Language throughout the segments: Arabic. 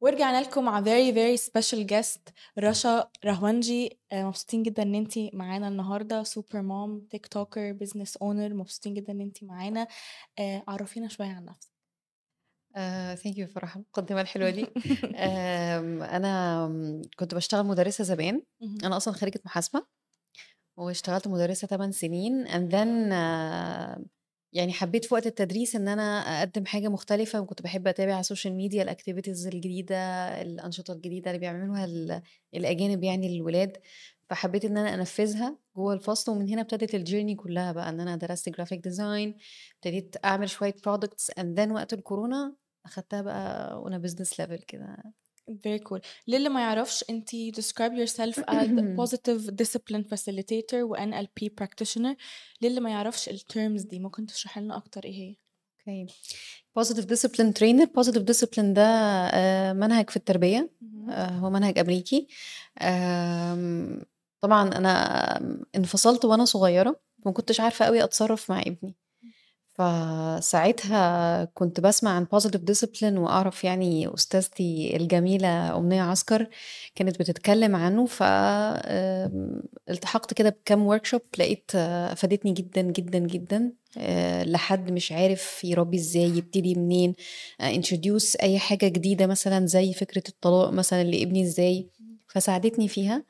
ورجعنا لكم مع very very special guest رشا رهونجي آه، مبسوطين جدا إن انت معانا النهارده. super mom TikToker business owner مبسوطين جدا إن انت معانا. آه، عرفينا شوية عن نفسك. thank you فرح المقدمة الحلوة دي. أنا كنت بشتغل مدرسة زمان. أنا أصلا خريجة محاسبة. واشتغلت مدرسة 8 سنين. And then آه، يعني حبيت في وقت التدريس إن أنا أقدم حاجة مختلفة وكنت بحب أتابع على السوشيال ميديا ال activities الجديدة الأنشطة الجديدة اللي بيعملوها ال- الأجانب يعني للولاد فحبيت إن أنا أنفذها جوه الفصل ومن هنا ابتدت ال journey كلها بقى إن أنا درست graphic design ابتديت أعمل شوية products and then وقت الكورونا أخدتها بقى وأنا business level كده. Very cool. للي ما يعرفش انت describe yourself as positive discipline facilitator و NLP practitioner. للي ما يعرفش ال terms دي ممكن تشرحي لنا أكتر إيه هي؟ okay. positive discipline trainer positive discipline ده آه، منهج في التربية آه، هو منهج أمريكي. طبعا أنا انفصلت وأنا صغيرة ما كنتش عارفة قوي أتصرف مع ابني. فساعتها كنت بسمع عن positive discipline وأعرف يعني أستاذتي الجميلة أمنية عسكر كانت بتتكلم عنه فالتحقت كده بكام workshop لقيت آه، فادتني جدا جدا جدا آه، لحد مش عارف يربي إزاي يبتدي منين introduce أي حاجة جديدة مثلا زي فكرة الطلاق مثلا لابني إزاي فساعدتني فيها.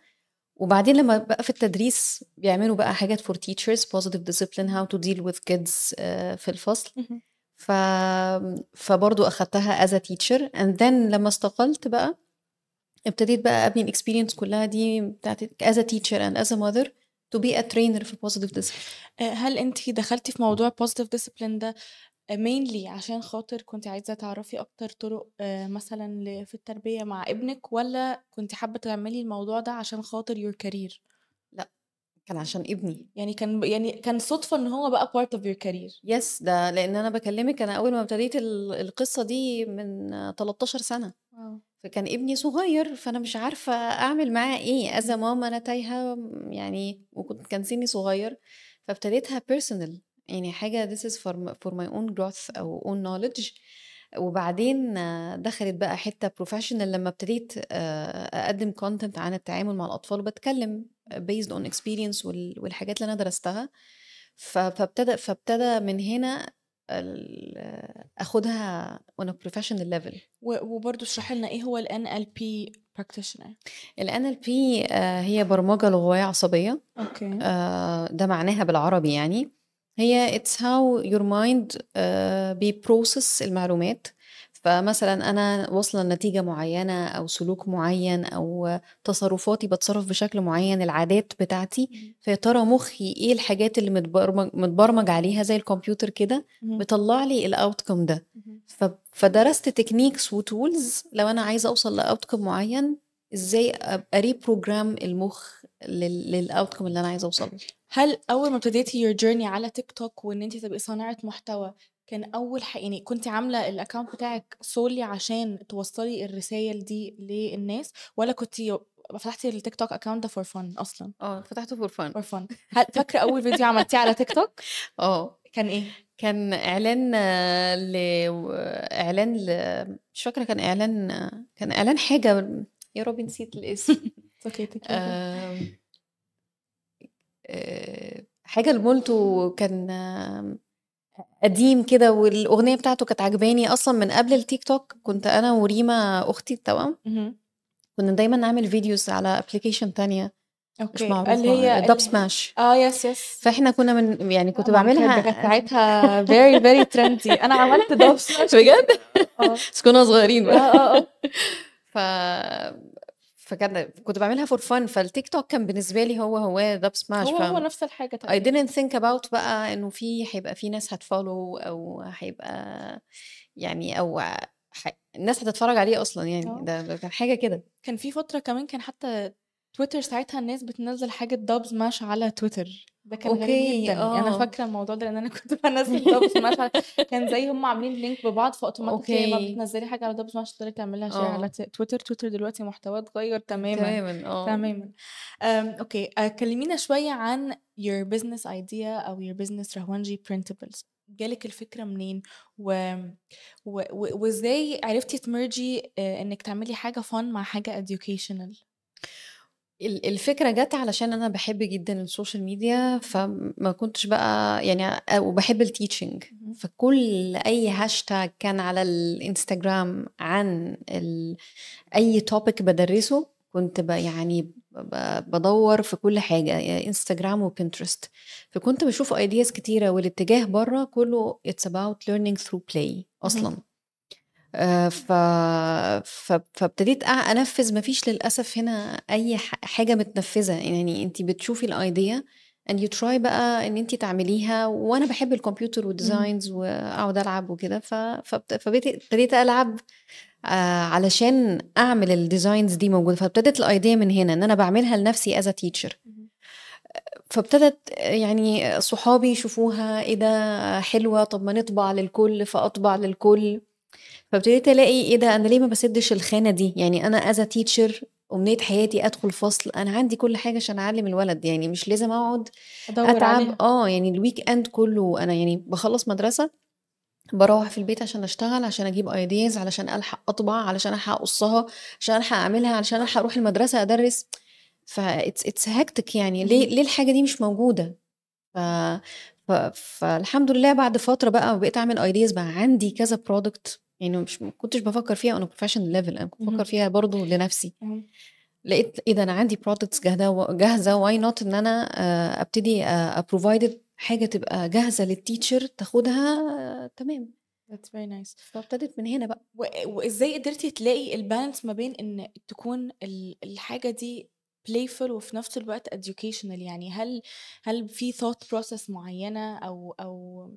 وبعدين لما بقى في التدريس بيعملوا بقى حاجات for teachers positive discipline how to deal with kids آه، في الفصل ف... فبرضو أخدتها as a teacher and then لما استقلت بقى ابتديت بقى أبني ال experience كلها دي بتاعت as a teacher and as a mother to be a trainer في positive discipline آه، هل انت دخلتي في موضوع positive discipline ده آه، mainly عشان خاطر كنت عايزة تعرفي أكتر طرق آه، مثلا ل- في التربية مع ابنك ولا كنت حابة تعملي الموضوع ده عشان خاطر your career كان عشان ابني. يعني كان يعني كان صدفة إن هو بقى part of your career. yes ده لأن أنا بكلمك أنا أول ما ابتديت ال- القصة دي من 13 سنة. فكان ابني صغير فأنا مش عارفة أعمل معاه إيه. از ماما أنا تايهة يعني وكنت كان سني صغير فابتديتها personal. يعني حاجة this is for, for my own growth أو own knowledge. وبعدين دخلت بقى حتة professional لما ابتديت آه، أقدم content عن التعامل مع الأطفال وبتكلم based on experience وال- والحاجات اللي أنا درستها. فابتدى فابتدى من هنا أخدها on a professional level. وبرضه اشرحي لنا إيه هو ال NLP practitioner ال NLP آه، هي برمجة لغوية عصبية. okay. آه، ده معناها بالعربي يعني. هي it's how your mind آه، بي process المعلومات. فمثلا أنا واصلة لنتيجة معينة أو سلوك معين أو تصرفاتي بتصرف بشكل معين العادات بتاعتي فيا ترى مخي إيه الحاجات اللي متبرمج, متبرمج عليها زي الكمبيوتر كده. بيطلع لي ال outcome ده. فدرست techniques و tools لو أنا عايزة أوصل ل outcome معين إزاي ابقى reprogram المخ لل outcome اللي أنا عايزة اوصل له هل أول ما ابتديتي your journey على تيك توك وإن انت تبقي صانعة محتوى كان أول حق يعني كنت عاملة ال account بتاعك solely عشان توصلي الرسائل دي للناس ولا كنت فتحتي التيك توك account ده for fun أصلا؟ آه فتحته for fun for fun هل فاكرة أول فيديو عملتيه على تيك توك آه. كان إيه؟ كان إعلان آه، ل إعلان ل... مش فاكرة كان إعلان آه، كان إعلان حاجة يا ربي نسيت الاسم. okay آه، حاجة لمولتو كان قديم كده والأغنية بتاعته كانت عجباني أصلا من قبل التيك توك. كنت أنا وريما أختي التوأم. مهم. كنا دايما نعمل videos على application تانية. مش okay. معروفة. اللي هي Dubsmash آه yes yes فإحنا كنا من يعني كنت آه، بعملها كانت ساعتها very very trendy. أنا عملت Dubsmash بجد؟ آه. بس كنا صغيرين آه بقى آه آه. ف فكان كنت بعملها for fun فالتيك توك كان بالنسبة لي هو هو Dubsmash هو. هو نفس الحاجة I تقريبا didn't think about بقى إنه في هيبقى في ناس هت follow أو هيبقى يعني أو ح... الناس هتتفرج عليه أصلا يعني آه. ده, ده كان حاجة كده كان في فترة كمان كان حتى تويتر ساعتها الناس بتنزل حاجة Dubsmash على تويتر ده كان غريب okay جدا. أنا آه. فاكرة الموضوع ده لأن أنا كنت بنزل Dubsmash على كان زي هم عاملين link ببعض ف automatically لما okay. بتنزلي حاجة على Dubsmash تقدري تعملها share على آه ت- تويتر تويتر دلوقتي محتواه اتغير تماما. تماما آه. تماما. أم، okay أه، كلمينا شوية عن your business idea أو your business رهوانجي printables. جالِك الفكرة منين؟ و و و وإزاي عرفتِ ت merge ي آآ إنِّك تعملي حاجة fun مع حاجة educational؟ ال الفكرة جات علشان أنا باحب جدًا السوشيال ميديا، فما كنتش بقى يعني ال teaching اهم. فكل أي hashtag كان على الإنستجرام عن ال أي topic بادرسه كنت ب يعني ب بادوّر في كل حاجة يا إنستجرام و Pinterest فكنت باشوف ideas كتيرة والاتجاه برّه كله it's about learning through play اهم. آآ ف ف فابتديت أ أنفّذ. ما فيش للأسف هنا أي ح حاجة متنفّذة، يعني أنتِ بتشوفي الidea and you try بقى إن أنتِ تعمليها. وأنا باحب الكمبيوتر. والdesigns وأقعد ألعب وكده. ف فابت فبقيت ابتديت ألعب آآ علشان أعمل الdesigns دي موجودة، فابتدت الidea من هنا إن أنا باعملها لنفسي as a teacher. اهم. فابتدت يعني صحابي يشوفوها إيه ده حلوة. طب ما نطبع للكل، فأطبع للكل، فابتديت ألاقي إيه ده أنا ليه ما باسدّش الخانة دي، يعني as a teacher أمنية حياتي أدخل فصل أنا عندي كل حاجة عشان أعلّم الولد، يعني مش لازم أقعد أدوّر أتعب عليها. آه، يعني الweekend كله أنا يعني باخلّص مدرسة باروّح في البيت عشان أشتغل، عشان أجيب ideas علشان ألحق أطبع، علشان ألحق أقصّها، عشان ألحق أعملها، علشان ألحق أروح المدرسة أدرّس، فit's it's hectic يعني ليه. ليه الحاجة دي مش موجودة؟ ف ف فالحمد لله بعد فترة بقى وبقيت أعمل ideas بقى عندي كذا product يعني مش ما كنتش بافكّر فيها a professional level أنا كنت بافكّر اهم. فيها برضه لنفسي. لقيت إيه ده أنا عندي products جاهدة و جاهزة why not إن أنا آآ أبتدي أ أprovide حاجة تبقى جاهزة للteacher تاخدها تمام. that's very nice. فابتدت من هنا بقى. و وإزاي قدرتِ تلاقي الbalance ما بين إن تكون ال الحاجة دي playful وفي نفس الوقت educational يعني هل هل في thought process معيّنة أو أو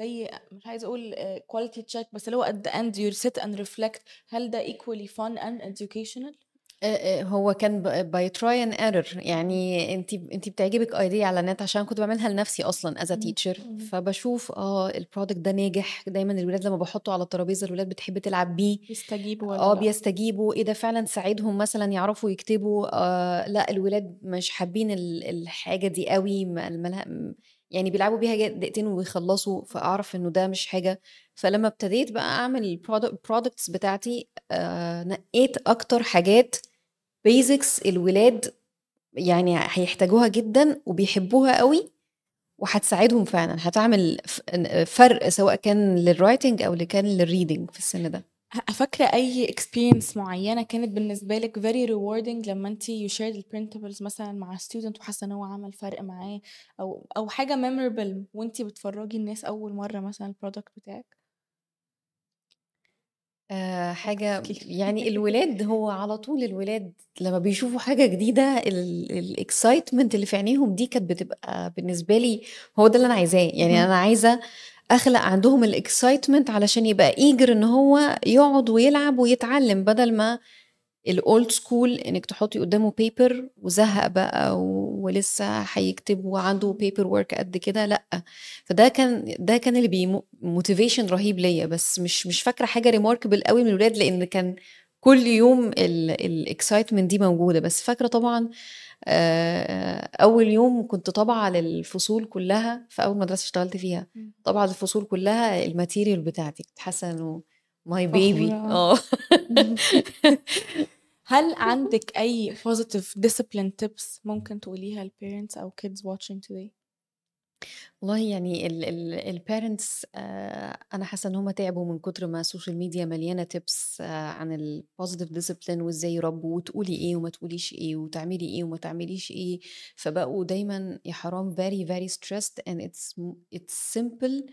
زي مش عايزة أقول آآ quality check بس اللي هو at the end you sit and reflect هل ده equally fun and educational؟ آآ آآ هو كان ب by try and error اهم. يعني أنتِ أنتِ بتعجبِك idea على النت عشان كنت باعملها لنفسي اهم. teacher اهم. فباشوف آه الproduct ده ناجح، دايمًا الولاد لمّا باحطه على الترابيزة الولاد بتحب تلعب بيه، بيستجيبوا آه لأ؟ بيستجيبوا، إيه ده فعلًا ساعدهم مثلًا يعرفوا يكتبوا، آآ لأ الولاد مش حابين ال الحاجة دي أوي ما ما لها م يعني بيلعبوا بيها دقيقتين ويخلّصوا، فأعرف إنه ده مش حاجة فلمّا ابتديت بقى الprodu الproducts بتاعتي آآ نقّيت أكتر حاجات basics الولاد يعني هيحتاجوها جدًا وبيحبوها أوي وهتساعدهم فعلًا، هتعمل فرق سواء كان للwriting أو اللي كان للreading في السن ده. فاكرة أي experience معيّنة كانت بالنسبة لِك very rewarding لمّا أنتِ you shared الprintables مثلًا مع student وحاسة إن هو عمل فرق معاه أو أو حاجة memorable وأنتِ بتفرّجي الناس أول مرّة مثلًا الproduct بتاعِك؟ آآ حاجة. يعني الولاد هو على طول الولاد لمّا بيشوفوا حاجة جديدة ال الexcitement اللي في عينيهم دي كانت بتبقى بالنسبة لي هو ده اللي أنا عايزاه، يعني. أنا عايزة أخلق عندهم الexcitement علشان يبقى eager إن هو يقعد ويلعب ويتعلم، بدل ما الold school إنِّك تحطّي قدّامه paper وزهق بقى ولسه هيكتب وعنده paperwork قد كده لأ، فده كان ده كان اللي motivation رهيب ليّا، بس مش مش فاكرة حاجة remarkable أوي من الولاد لإن كان كل يوم ال الexcitement دي موجودة، بس فاكرة طبعًا أول يوم كنت طابعة للفصول كلّها في أول مدرسة اشتغلت فيها، إمم. طابعة للفصول كلّها ال material بتاعتي، كنت my baby فخورة. آه. اهم. هل عندِك أي positive discipline tips ممكن تقوليها ل parents أو kids watching today؟ والله يعني ال ال الparents آآ أنا حاسة إن هُم تعبوا من كتر ما السوشيال ميديا مليانة tips عن ال positive discipline وإزاي يربوا وتقولي إيه وما تقوليش إيه وتعملي إيه وما تعمليش إيه، فبقوا دايمًا يا حرام stressed and it's م it's simple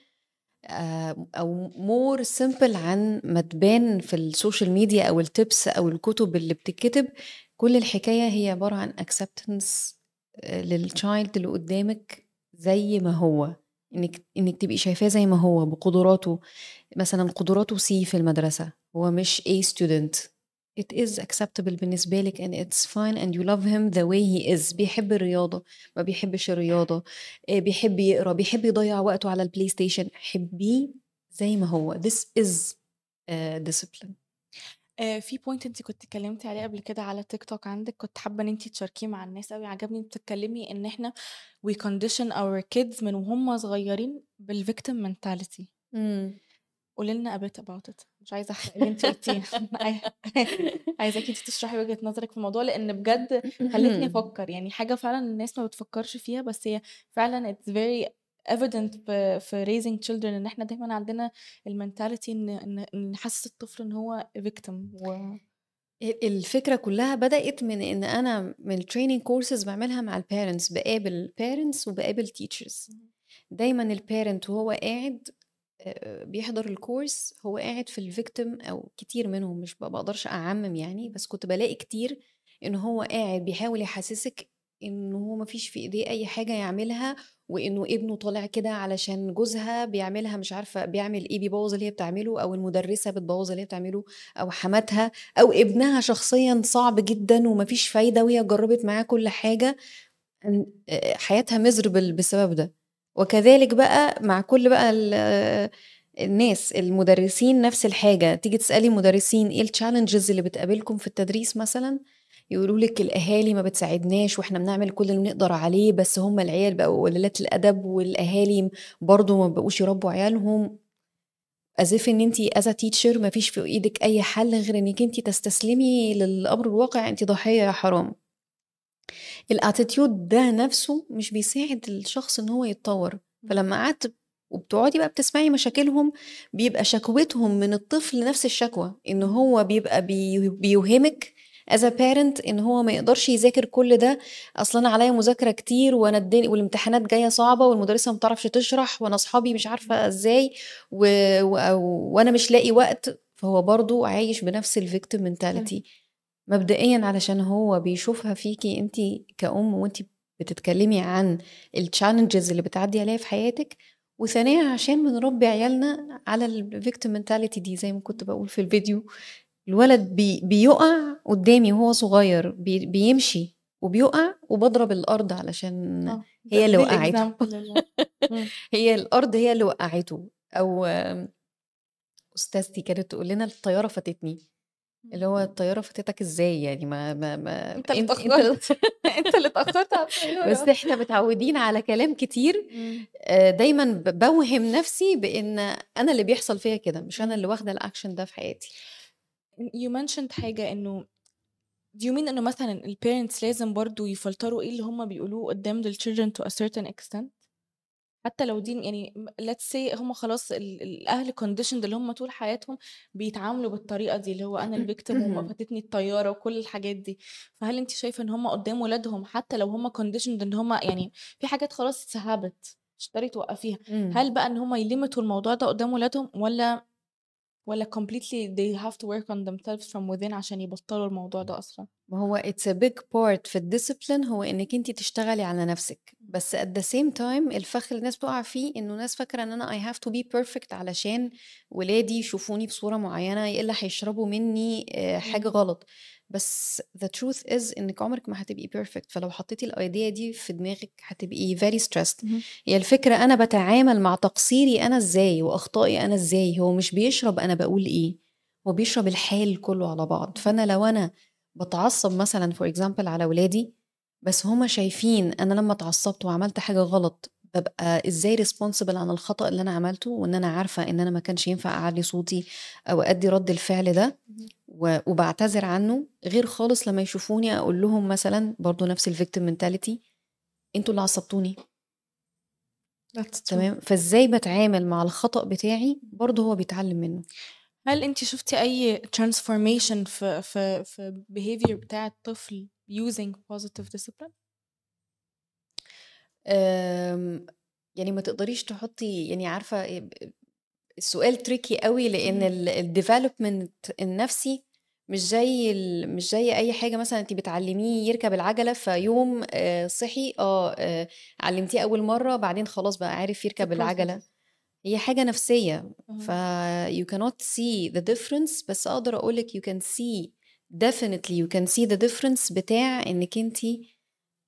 آآ أو more simple عن ما تبان في ال social media أو ال tips أو الكتب اللي بتتكتب، كل الحكاية هي عبارة عن acceptance آآ لل child اللي قدّامِك زي ما هو، إنِّك إنِّك تبقي شايفاه زي ما هو بقدراته، مثلًا قدراته C في المدرسة، هو مش A student. It is acceptable بالنسبة لِك and it's fine and you love him the way he is. بيحب الرياضة، ما بيحبش الرياضة، آآ بيحب يقرأ، بيحب يضيّع وقته على الPlayStation. حبّيه زي ما هو. This is آآ discipline. آآ في point أنتِ كنتِ اتكلمتِ عليه قبل كده على تيك توك عندِك، كنت حابة إن أنتِ تشاركيه مع الناس أوي، عجبني بتتكلمي إن إحنا we condition our kids من وهُم صغيرين بالvictim mentality. إمم. قولي لنا a bit about it مش عايزة أحرق اللي أنتِ قُلتيه عايزاكِ أنتِ تشرحي وجهة نظرِك في الموضوع، لإن بجد خلّتني أفكّر، يعني حاجة فعلًا الناس ما بتفكّرش فيها، بس هي فعلًا it's very evident في raising children إن إحنا دايمًا عندنا إن إن نحسّس الطفل إن هو victim و ال الفكرة كلّها بدأت من إن أنا من الtraining courses باعملها مع باقابل parents وباقابل teachers. اهم. دايمًا الparent وهو قاعد بيحضر الcourse هو قاعد في الvictim أو كتير منهم مش ب باقدرش أعمّم يعني، بس كنت بالاقي كتير إن هو قاعد بيحاول يحسّسِك إنه هو ما فيش في إيديه أي حاجة يعملها، وإنه ابنه طالع كده علشان جوزها بيعملها مش عارفة بيعمل إيه، بيبوّظ اللي هي بتعمله أو المُدرسة بتبوّظ اللي هي بتعمله أو حماتها أو ابنها شخصيًا صعب جدًا وما فيش فايدة وهي جرّبت معاه كل آآ حياتها miserable بسبب ده. وكذلك بقى مع كل بقى ال الناس المُدرسين نفس الحاجة، تيجي تسألي مُدرسين إيه الchallenges اللي بتقابلكم في التدريس مثلًا، يقولوا لِك الأهالي ما بتساعدناش وإحنا بنعمل كل اللي نقدر عليه، بس هم العيال بقوا قليلات الأدب والأهالي برضه ما بقوش يربّوا عيالهم. إن أنتِ as a teacher ما فيش في إيدِك أي حل غير إنِّك أنتِ تستسلمي للأمر الواقع، أنتِ ضحية يا حرام. الattitude ده نفسه مش بيساعد الشخص إن هو يتطوّر،. فلمّا قعدت وبتقعدي بقى بتسمعي مشاكلهم، بيبقى شكوتهم من الطفل نفس الشكوى، إمم. هو بيبقى بي بيوهمِك as a parent إن هو ما يقدرش يذاكر كل ده، أصل أنا عليّا مذاكرة كتير وأنا الدن والامتحانات جاية صعبة والمُدرسة ما بتعرفش تشرح وأنا أصحابي مش عارفة إزاي و و وأنا مش لاقي وقت، فهو برضه عايش بنفس حلو. mentality. مبدئيًا علشان هو بيشوفها فيكِ أنتِ كأم وأنتِ بتتكلمي عن الchallenges اللي بتعدّي عليها في حياتِك، وثانيًا عشان بنربّي عيالنا على الvictim mentality دي زي ما كنت باقول في الفيديو، الولد بي بيُقع قدّامي وهو صغير بي بيمشي وبيُقع وباضرب الأرض علشان آه، هي اللي وقّعته. هي الأرض هي اللي وقّعته أو أستاذتي كانت تقول لنا الطيارة فاتتني، اللي هو الطيارة فاتتك إزاي يعني ما ما ما أنت اللي اتأخّرت، أنت اللي اتأخّرت على بس. إحنا متعودين على كلام كتير. آآ دايمًا ب باوهم نفسي بإن أنا اللي بيحصل فيّا كده، مش إمم. اللي واخدة الaction ده في حياتي. You mentioned حاجة إنه do you mean إنه مثلًا الparents لازم برضه يفلتروا إيه اللي هُم بيقولوه قدّام الchildren to a certain extent؟ حتى لو دي يعني let's say هُم خلاص ال الأهل conditioned اللي هُم طول حياتهم بيتعاملوا بالطريقة دي، اللي هو أنا الvictim وما فاتتني الطيارة وكل الحاجات دي، فهل أنتِ شايفة إن هُم قدّام ولادهم حتى لو هُم conditioned إن هُم يعني في حاجات خلاص habit مش هتقدري توقّفيها، إمم. هل بقى إن هُم يلمتوا الموضوع ده قدّام ولادهم والّا والّا completely they have to work on themselves from within عشان يبطّلوا الموضوع ده أصلًا؟ ما هو it's a big part في الdiscipline هو إنِّك أنتِ تشتغلي على نفسِك، بس at the same time الفخ اللي الناس بتقع فيه إنه ناس فاكرة إن أنا I have to be perfect علشان ولادي يشوفوني بصورة معيّنة، يا إلا هيشربوا منّي حاجة إمم. غلط، بس the truth is إنِّك عمرِك ما هتبقي perfect فلو حطيتِ الidea دي في دماغِك هتبقي very stressed. اهم. هي الفكرة أنا باتعامل مع تقصيري أنا إزاي وأخطائي أنا إزاي، هو مش بيشرب أنا باقول إيه، هو بيشرب الحال كلّه على بعض، فأنا لو أنا باتعصب مثلًا for example على ولادي، بس هُم شايفين أنا لمّا اتعصبت وعملت حاجة غلط بابقى إزاي responsible عن الخطأ اللي أنا عملته، وإن أنا عارفة إن أنا ما كانش ينفع أعلّي صوتي أو أدّي رَد الفعل ده اهم. و وباعتذر عنه، غير خالص لمّا يشوفوني أقول لهم مثلًا برضه نفس الvictim mentality أنتم اللي عصبتوني. تمام، فإزاي باتعامل مع الخطأ بتاعي برضه هو بيتعلم منه. هل أنتِ شُفتِ أي transformation في في في behavior بتاع الطفل using positive discipline؟ آمم، يعني ما تقدريش تحطّي يعني عارفة آآ ب السؤال tricky أوي لإن اهم. ال الdevelopment النفسي مش زي مش زي أي حاجة مثلًا أنتِ بتعلّميه يركب العجلة فيوم آآ صحي آه، آآ علّمتيه أول مرّة بعدين خلاص بقى عارف يركب process. هي حاجة نفسية ف you cannot see the difference بس أقدر أقول لِك you can see definitely you can see the difference بتاع إنِّك أنتِ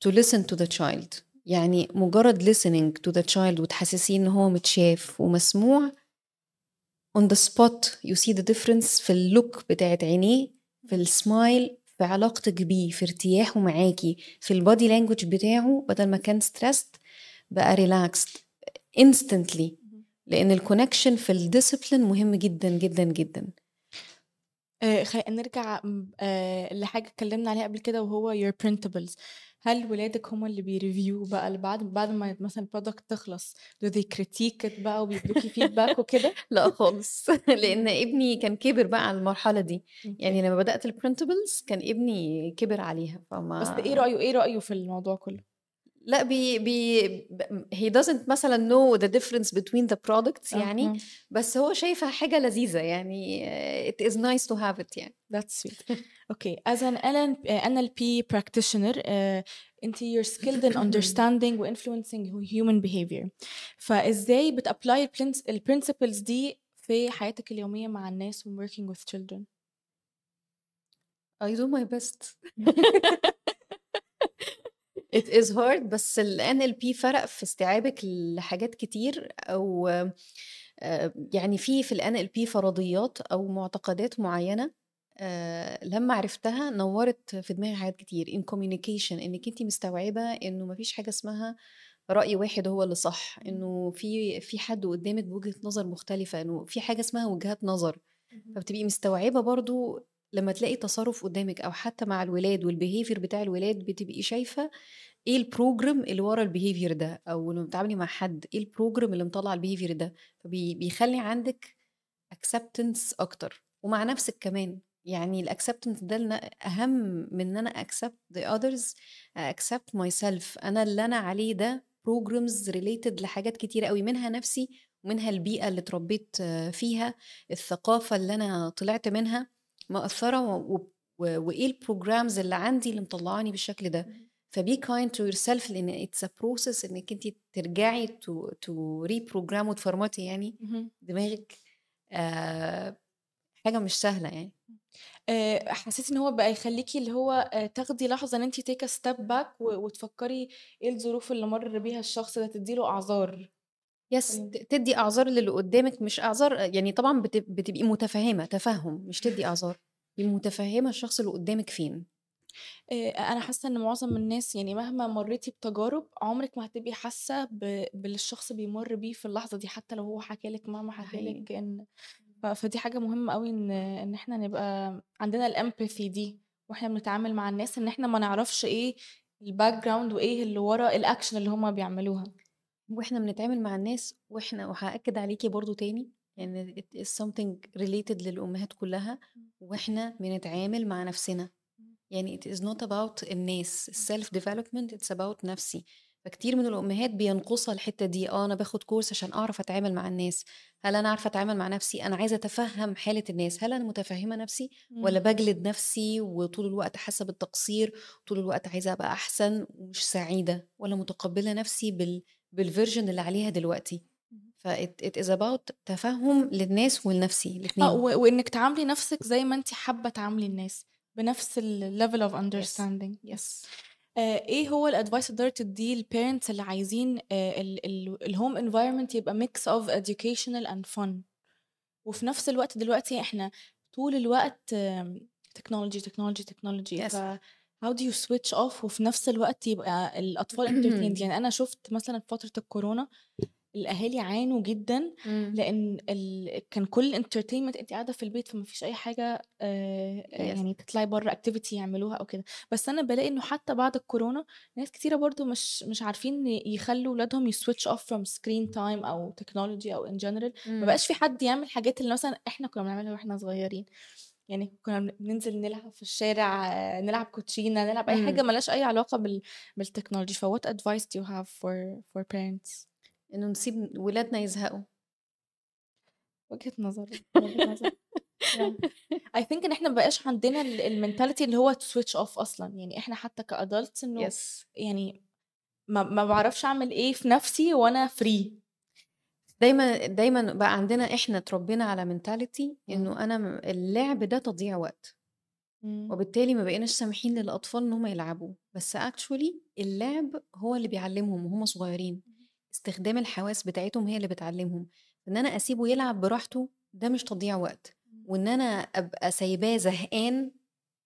to listen to the child يعني مجرد listening to the child وتحسّسيه إن هو متشاف ومسموع on the spot you see the difference في ال look بتاعت عينيه في السمايل في علاقتك بيه في ارتياحه معاكي في ال body language بتاعه بدل ما كان stressed بقى relaxed instantly. لأن ال connection في ال discipline مهم جدا جدا جدا. آه خي... نرجع آه لحاجة اتكلمنا عليها قبل كده وهو your printables. هل ولادك هم اللي بي review بقى اللي بعد بعد ما مثلا ال product تخلص do they critique it بقى وبيدوكي feedback وكده؟ لا خالص. لأن ابني كان كبر بقى على المرحلة دي. يعني لما بدأت ال printables كان ابني كبر عليها فما بس إيه رأيه إيه رأيه في الموضوع كله؟ لا بي بي he doesn't مثلا know the difference between the products يعني uh-huh. بس هو شايفها حاجة لذيذة يعني it is nice to have it يعني that's sweet okay as an NLP practitioner uh, انت you're skilled in understanding و influencing human behavior فازاي بتابلاي البرنسبلز دي في حياتك اليومية مع الناس و working with children I do my best it is hard بس ال NLP فرق في استيعابك لحاجات كتير أو آه، يعني في في ال NLP فرضيات أو معتقدات معينة آه، لما عرفتها نورت في دماغي حاجات كتير. In communication إنك انت مستوعبة إنه مفيش حاجة اسمها رأي واحد هو اللي صح إنه في في حد قدامك بوجهة نظر مختلفة إنه في حاجة اسمها وجهات نظر. فبتبقي مستوعبة برضو لما تلاقي تصرف قدامك أو حتى مع الولاد وال behavior بتاع الولاد بتبقي شايفة إيه ال program اللي ورا ال behavior ده أو لما بتتعاملي مع حد إيه ال program اللي مطلع ال behavior ده؟ فبيخلي عندك acceptance أكتر ومع نفسك كمان. يعني ال acceptance ده أهم من إن أنا accept the others accept myself أنا اللي أنا عليه ده programs related لحاجات كتيرة قوي منها نفسي ومنها البيئة اللي اتربيت فيها الثقافة اللي أنا طلعت منها. مأثرة وإيه ال programs اللي عندي اللي مطلعاني بالشكل ده. ف be kind to yourself لأن it's a process إنك أنت ترجعي to to reprogram وتفرمتي يعني دماغك آه حاجة مش سهلة يعني. آه حسيتي إن هو بقى يخليكي اللي هو آه تاخدي لحظة إن أنت take step back وتفكري إيه الظروف اللي مر بيها الشخص ده تديله أعذار. yes تدي أعذار للي قدامك مش أعذار يعني طبعا بتبقي متفهمة تفهم مش تدي أعذار. تبقي متفهمة الشخص اللي قدامك فين. أنا حاسة إن معظم الناس يعني مهما مريتي بتجارب عمرك ما هتبقي حاسة باللي الشخص بيمر بيه في اللحظة دي حتى لو هو حكى لك مهما حكى لك إن فدي حاجة مهمة قوي إن إن إحنا نبقى عندنا ال empathy دي وإحنا بنتعامل مع الناس إن إحنا ما نعرفش إيه ال background وإيه اللي ورا الاكشن اللي هما بيعملوها. وإحنا بنتعامل مع الناس وإحنا وهأكد عليكي برضو تاني إن it is something related للأمهات كلها وإحنا بنتعامل مع نفسنا. يعني it is not about الناس self development it's about نفسي. فكتير من الأمهات بينقصها الحتة دي آه أنا باخد كورس عشان أعرف أتعامل مع الناس. هل أنا عارفة أتعامل مع نفسي؟ أنا عايزة أتفهم حالة الناس. هل أنا متفهمة نفسي ولا بجلد نفسي وطول الوقت حاسة بالتقصير طول الوقت عايزة أبقى أحسن ومش سعيدة ولا متقبلة نفسي بال بالفيرجن اللي عليها دلوقتي. ف it is about تفهم للناس ولنفسي الاثنين آه وإنك تعاملي نفسك زي ما انت حابة تعاملي الناس بنفس ال level of understanding yes إيه هو ال advice تقدري تديه لل parents اللي عايزين ال home environment يبقى mix of educational and fun وفي نفس الوقت دلوقتي إحنا طول الوقت technology technology technology ف how do you switch off وفي نفس الوقت يبقى الأطفال entertained يعني أنا شُفت مثلًا في فترة الكورونا الأهالي عانوا جدًا. لإن ال كان كل entertainment أنتِ قاعدة في البيت فما فيش أي حاجة آآ yes. يعني تطلعي برّه activity يعملوها أو كده، بس أنا بالاقي إنه حتى بعد الكورونا ناس كتيرة برضه مش مش عارفين يخلّوا ولادهم يswitch off from screen time أو technology أو in general ما. بقاش في حد يعمل الحاجات اللي مثلًا إحنا كنا بنعملها وإحنا صغيرين. يعني كنا بننزل نلعب في الشارع نلعب كوتشينة نلعب أي حاجة ملهاش أي علاقة بال بال technology ف what advice do you have for for parents إنه نسيب ولادنا يزهقوا. وجهة نظر وجهة نظر I think إن إحنا ما بقاش عندنا ال mentality اللي هو switch off أصلا. يعني إحنا حتى ك adults إنه yes. يعني ما ما بعرفش أعمل إيه في نفسي وأنا free دايما دايما بقى عندنا إحنا اتربينا على mentality إنه أنا اللعب ده تضييع وقت. وبالتالي ما بقيناش سامحين للأطفال إن هم يلعبوا. بس اكشولي اللعب هو اللي بيعلمهم وهم صغيرين. استخدام الحواس بتاعتهم هي اللي بتعلمهم. إن أنا أسيبه يلعب براحته ده مش تضييع وقت، إمم. وإن أنا أبقى سايباه زهقان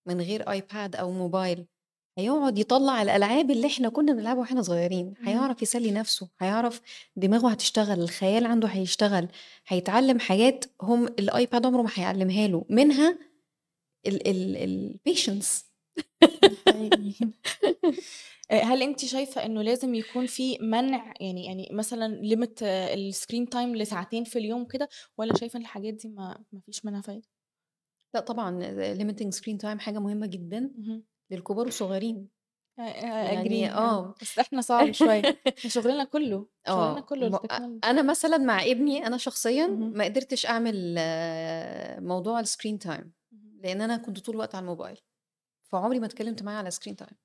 من غير أيباد أو موبايل، هيقعد يطلّع الألعاب اللي إحنا كنا بنلعبها وإحنا صغيرين، إمم. هيعرف يسلي نفسه، هيعرف دماغه هتشتغل، الخيال عنده هيشتغل، هيتعلم حاجات هم الأيباد عمره ما هيعلمها له، منها ال ال الpatience حقيقي. آآ هل أنتِ شايفة إنه لازم يكون في منع يعني يعني مثلًا limit الscreen time لساعتين في اليوم كده، والّا شايفة إن الحاجات دي ما ما فيش منها فايدة؟ لأ طبعًا limiting screen time حاجة مهمة جدًا. للكبار والصغيرين. يعني agree آه، آه. بس إحنا صعب إحنا شغلنا كله، شغلنا آه، كله م أ التكنولوجي. أنا مثلًا مع ابني أنا شخصيًا. ما قدرتش أعمل موضوع time اهم. لإن أنا كنت طول الوقت على الموبايل، فعمري ما اتكلمت معاه على.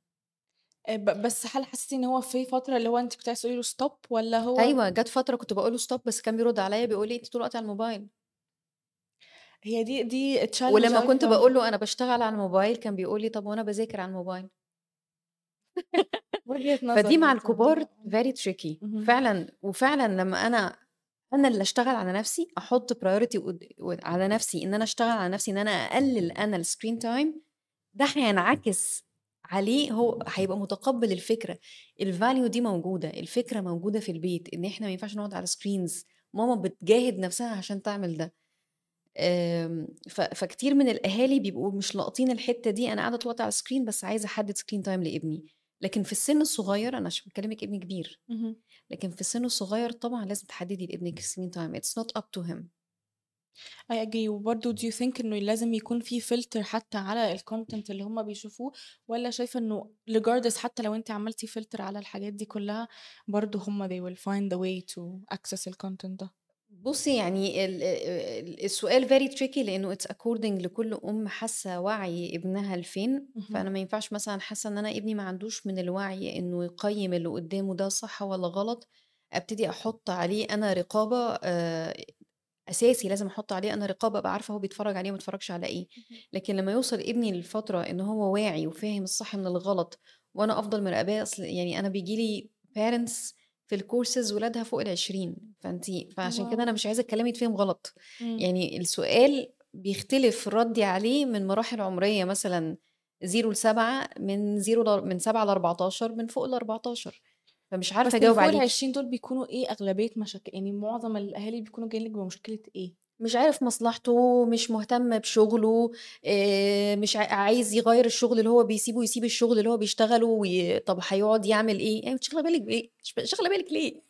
آآ ب بس هل حسيتِ إن هو في فترة اللي هو أنتِ كنتِ عايزة تقولي له stop والّا هو أيوه، جات فترة كنت باقول له stop بس كان بيرد عليَّ بيقول لي: "أنتِ طول الوقت على الموبايل." هي دي دي challenge ولمّا كنت في باقول له: "أنا باشتغل على الموبايل." كان بيقول لي: "طب وأنا باذاكر على الموبايل." فدي مع الكبار آه. very tricky اهم. فعلًا، وفعلًا لمّا أنا أنا اللي أشتغل على نفسي، قد ود على نفسي إن أنا أشتغل على نفسي إن أنا أقلل أنا الscreen time ده هينعكس عليه هو هيبقى متقبل الفكرة، الvalue دي موجودة، الفكرة موجودة في البيت إن إحنا ما ينفعش نقعد على screens ماما بتجاهد نفسها عشان تعمل ده. فكتير من الأهالي بيبقوا مش لاقطين الحتة دي، أنا قاعدة طول على الscreen بس عايزة أحدد screen time لابني، لكن في السن الصغير أنا عشان باكلمِك ابني كبير،. لكن في السن الصغير طبعًا لازم تحددي لابنِك screen time it's not up to him. I agree وبرضه do you think إنه لازم يكون في filter حتى على الcontent اللي هُم بيشوفوه، والّا شايفة إنه regardless حتى لو أنتِ عملتِ filter على الحاجات دي كلها، برضه هُم they will find a way to access الcontent ده؟ بُصّي يعني ال ال السؤال very tricky لإنه it's according لكل أم حاسة وعي ابنها لفين، اهم. فأنا ما ينفعش مثلًا حاسة إن أنا ابني ما عندوش من الوعي إنه يقيّم اللي قدامه ده صح والّا غلط، أبتدي أحط عليه أنا رقابة آآ، أساسي لازم أحط عليه أنا رقابة أبقى عارفة هو بيتفرج عليه وما بيتفرجش على إيه، اهم. لكن لمّا يوصل ابني لفترة إن هو واعي وفاهم الصح من الغلط، وأنا أفضل مراقباه أصل يعني أنا بييجي لي parents في الcourses ولادها فوق ال20 فأنتِ فعشان كده واو! مش عايزة الكلام يتفهم غلط، إمم. يعني السؤال بيختلف ردي عليه من مراحل عمرية مثلًا 0 ل7 من 0 ل من 7 ل14 من فوق ال14 فمش عارفة بس اللي أجاوب فوق عليكِ. ال20 دول بيكونوا إيه أغلبية مشاك يعني معظم الأهالي بيكونوا جايين لِك بمشكلة إيه؟ مش عارف مصلحته، مش مهتم بشغله، آآ، مش ع عايز يغيّر الشغل اللي هو بيسيبه، يسيب الشغل اللي هو بيشتغله وي طب هيقعد يعمل إيه؟ يعني شاغلة بالِك بإيه؟ ش شاغلة بالِك ليه؟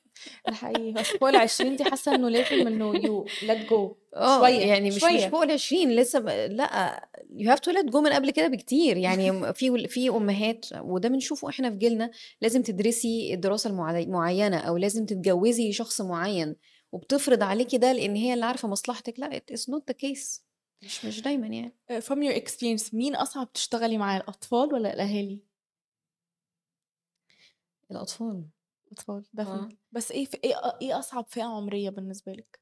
أصل فوق ال20 دي حاسة إنه لازم إنه you let go آه، شوية، يعني مش مش شوية. فوق ال20 لسه ب لأ you have to let go من قبل كده بكتير، يعني م في في أمهات وده بنشوفه إحنا في جيلنا لازم تدرسي الدراسة المعل معيّنة أو لازم تتجوزي شخص معيّن، وبتفرض عليكِ ده لإن هي اللي عارفة مصلحتِك، it is not the case مش مش دايمًا يعني. from your experience مين أصعب تشتغلي معاه الأطفال والّا الأهالي؟ الأطفال. الأطفال آه. بس إيه ف إيه أ إيه أصعب فئة عمرية بالنسبة لِك؟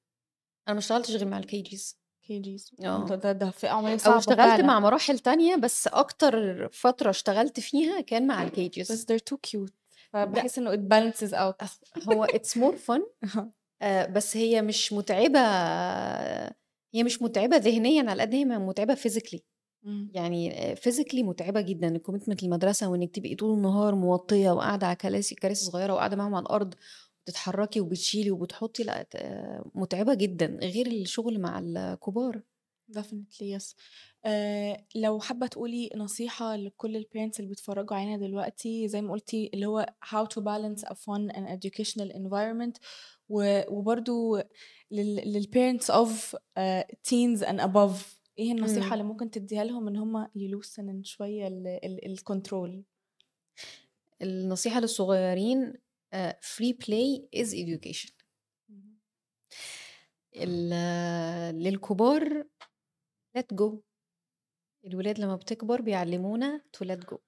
أنا ما اشتغلتش غير مع الKGs. KGs ده آه. ده ده فئة عمرية أو صعبة اشتغلت. مع مراحل تانية بس أكتر فترة اشتغلت فيها كان مع الKGs. بس they're too cute لأ. فباحس إنه it balances out. هو it's more fun أها. آآ، بس هي مش متعبة هي مش متعبة ذهنيًا على قد هي متعبة physically إمم. يعني آآ physically متعبة جدًا commitment المدرسة وإنِّك تبقي طول النهار موطية وقاعدة على كراسي كراسي صغيرة وقاعدة معاهم على الأرض، بتتحركي وبتشيلي وبتحطي لأ ت متعبة جدًا غير الشغل مع الكبار. definitely yes آآ، لو حابة تقولي نصيحة لكل الparents اللي بيتفرجوا علينا دلوقتي زي ما قلتِ اللي هو how to balance a fun and educational environment و وبرضه لل للparents of آآ teens and above إيه النصيحة إمم. اللي ممكن تديها لهم إن هم يloosen شوية ال ال الcontrol؟ النصيحة للصغيرين free play is education. للكبار let go الولاد لمّا بتكبر بيعلمونا to let go.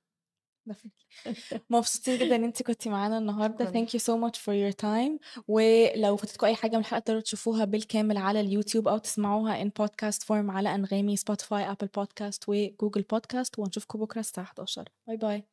مبسوطين جدًا إن أنتِ كنتِ معانا النهارده. thank you so much for your time. ولو فاتتكم أي حاجة من الحلقة تقدروا تشوفوها بالكامل على اليوتيوب أو تسمعوها in podcast form على أنغامي، Spotify، Apple podcast و Google podcast. ونشوفكم بكرة الساعة 11:00 bye bye.